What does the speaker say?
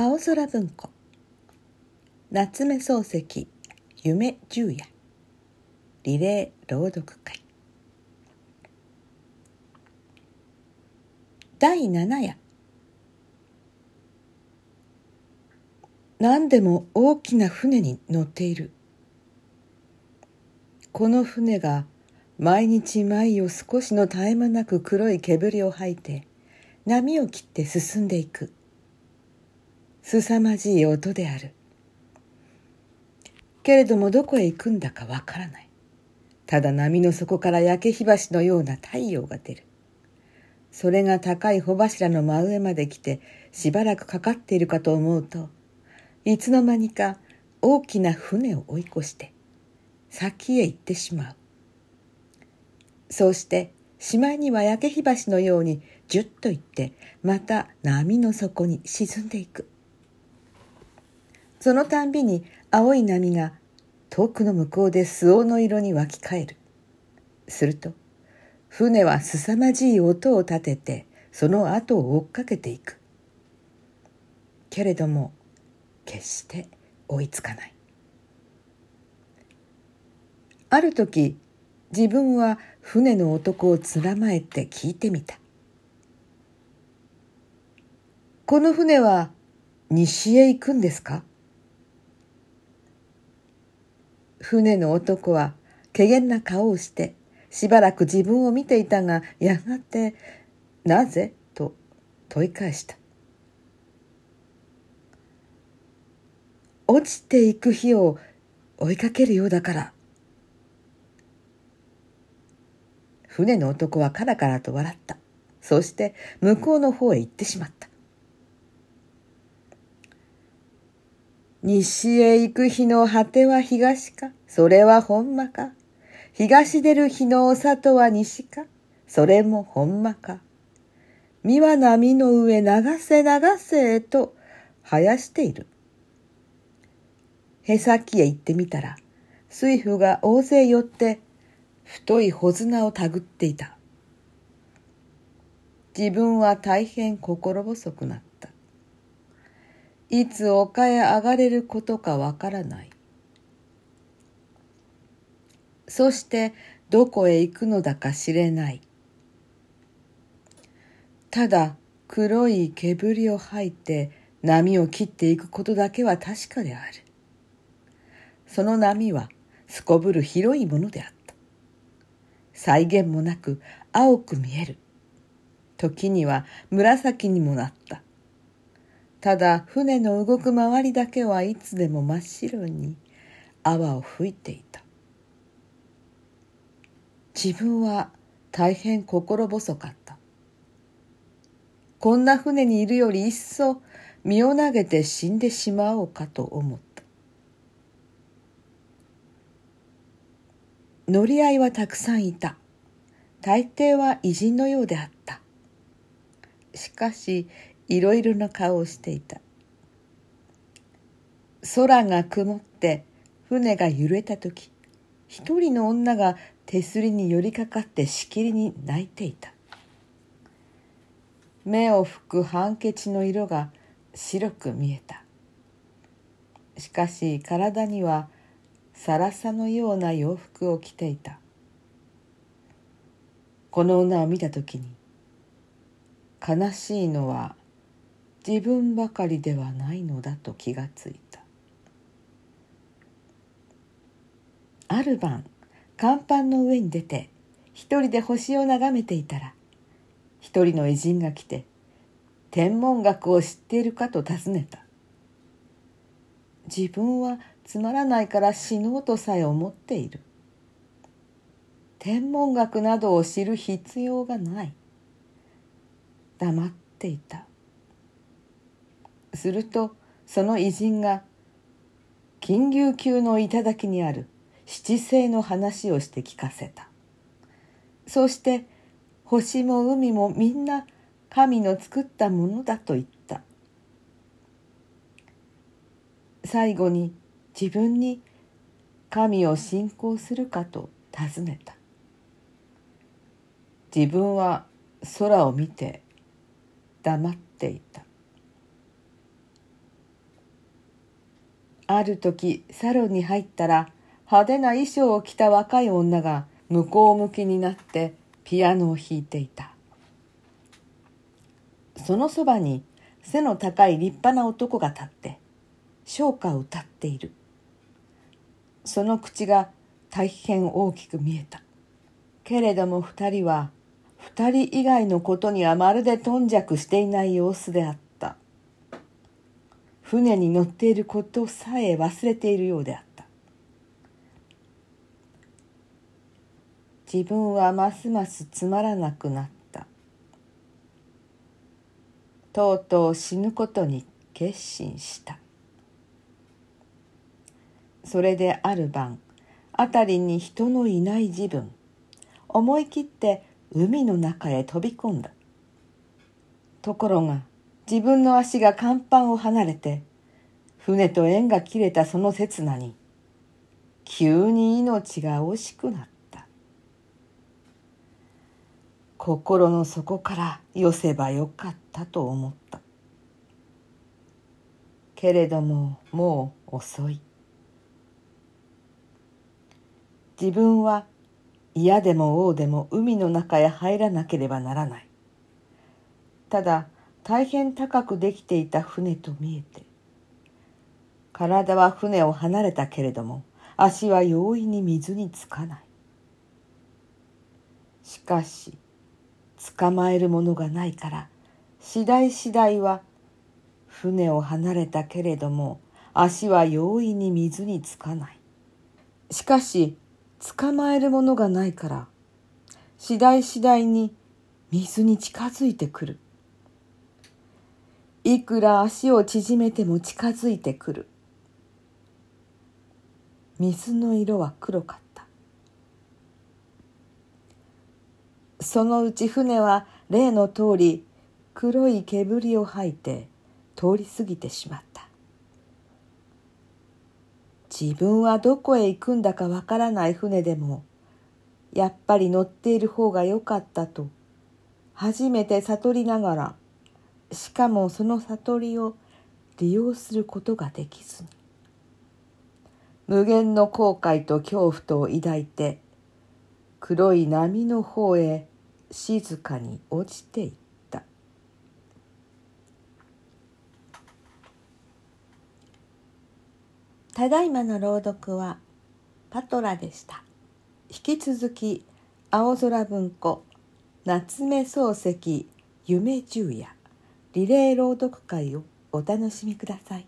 青空文庫。夏目漱石夢十夜。リレー朗読会。第7夜。何でも大きな船に乗っている。この船が毎日毎夜少しの絶え間なく黒い煙を吐いて波を切って進んでいく。凄まじい音である。けれどもどこへ行くんだかわからない。ただ波の底から焼け火箸のような太陽が出る。それが高い帆柱の真上まで来てしばらくかかっているかと思うといつの間にか大きな船を追い越して先へ行ってしまう。そうしてしまいには焼け火箸のようにじゅっと行ってまた波の底に沈んでいく。そのたんびに青い波が遠くの向こうで巣黄の色に湧き返る。すると船は凄まじい音を立ててその後を追っかけていく。けれども決して追いつかない。ある時自分は船の男をつらまえて聞いてみた。この船は西へ行くんですか？船の男は怪げな顔をしてしばらく自分を見ていたがやがて「なぜ?」と問い返した「落ちていく日を追いかけるようだから」船の男はカラカラと笑った。そして向こうの方へ行ってしまった。西へ行く日の果ては東か？それはほんまか？東出る日のお里は西か？それもほんまか？身は波の上流せ流せと生やしている。へさきへ行ってみたら水夫が大勢寄って太い穂綱をたぐっていた。自分は大変心細くなった。いつ丘へ上がれることかわからない。そしてどこへ行くのだか知れない。ただ黒い煙を吐いて波を切っていくことだけは確かである。その波はすこぶる広いものであった。再現もなく青く見える。時には紫にもなった。ただ船の動く周りだけはいつでも真っ白に泡を吹いていた。自分は大変心細かった。こんな船にいるより一層身を投げて死んでしまおうかと思った。乗り合いはたくさんいた。大抵は偉人のようであった。しかし、いろいろな顔をしていた。空が曇って船が揺れた時、一人の女が手すりに寄りかかってしきりに泣いていた。目を拭くハンケチの色が白く見えた。しかし体にはさらさのような洋服を着ていたこの女を見た時に悲しいのは自分ばかりではないのだと気がついた。ある晩甲板の上に出て一人で星を眺めていたら一人の偉人が来て天文学を知っているかと尋ねた。自分はつまらないから死のうとさえ思っている。天文学などを知る必要がない。黙っていた。するとその偉人が金牛級の頂にある七星の話をして聞かせた。そうして星も海もみんな神の作ったものだと言った。最後に自分に神を信仰するかと尋ねた。自分は空を見て黙っていた。ある時サロンに入ったら派手な衣装を着た若い女が向こう向きになってピアノを弾いていた。そのそばに背の高い立派な男が立って唱歌を歌っている。その口が大変大きく見えた。けれども二人は二人以外のことにはまるで頓着していない様子であった。船に乗っていることさえ忘れているようであった。自分はますますつまらなくなった。とうとう死ぬことに決心した。それである晩辺りに人のいない自分思い切って海の中へ飛び込んだ。ところが自分の足が甲板を離れて船と縁が切れたその刹那に急に命が惜しくなった。心の底から寄せばよかったと思った。けれどももう遅い。自分は嫌でも王でも海の中へ入らなければならない。ただ大変高くできていた船と見えて体は船を離れたけれども足は容易に水につかない。しかし捕まえるものがないから次第次第は船を離れたけれども足は容易に水につかない。しかし捕まえるものがないから次第次第に水に近づいてくる。いくら足を縮めても近づいてくる。水の色は黒かった。そのうち船は例の通り黒い煙を吐いて通り過ぎてしまった。自分はどこへ行くんだかわからない船でもやっぱり乗っている方がよかったと初めて悟りながらしかもその悟りを利用することができずに無限の後悔と恐怖とを抱いて黒い波の方へ静かに落ちていった。ただいまの朗読はパトラでした。引き続き青空文庫夏目漱石夢十夜。リレー朗読会をお楽しみください。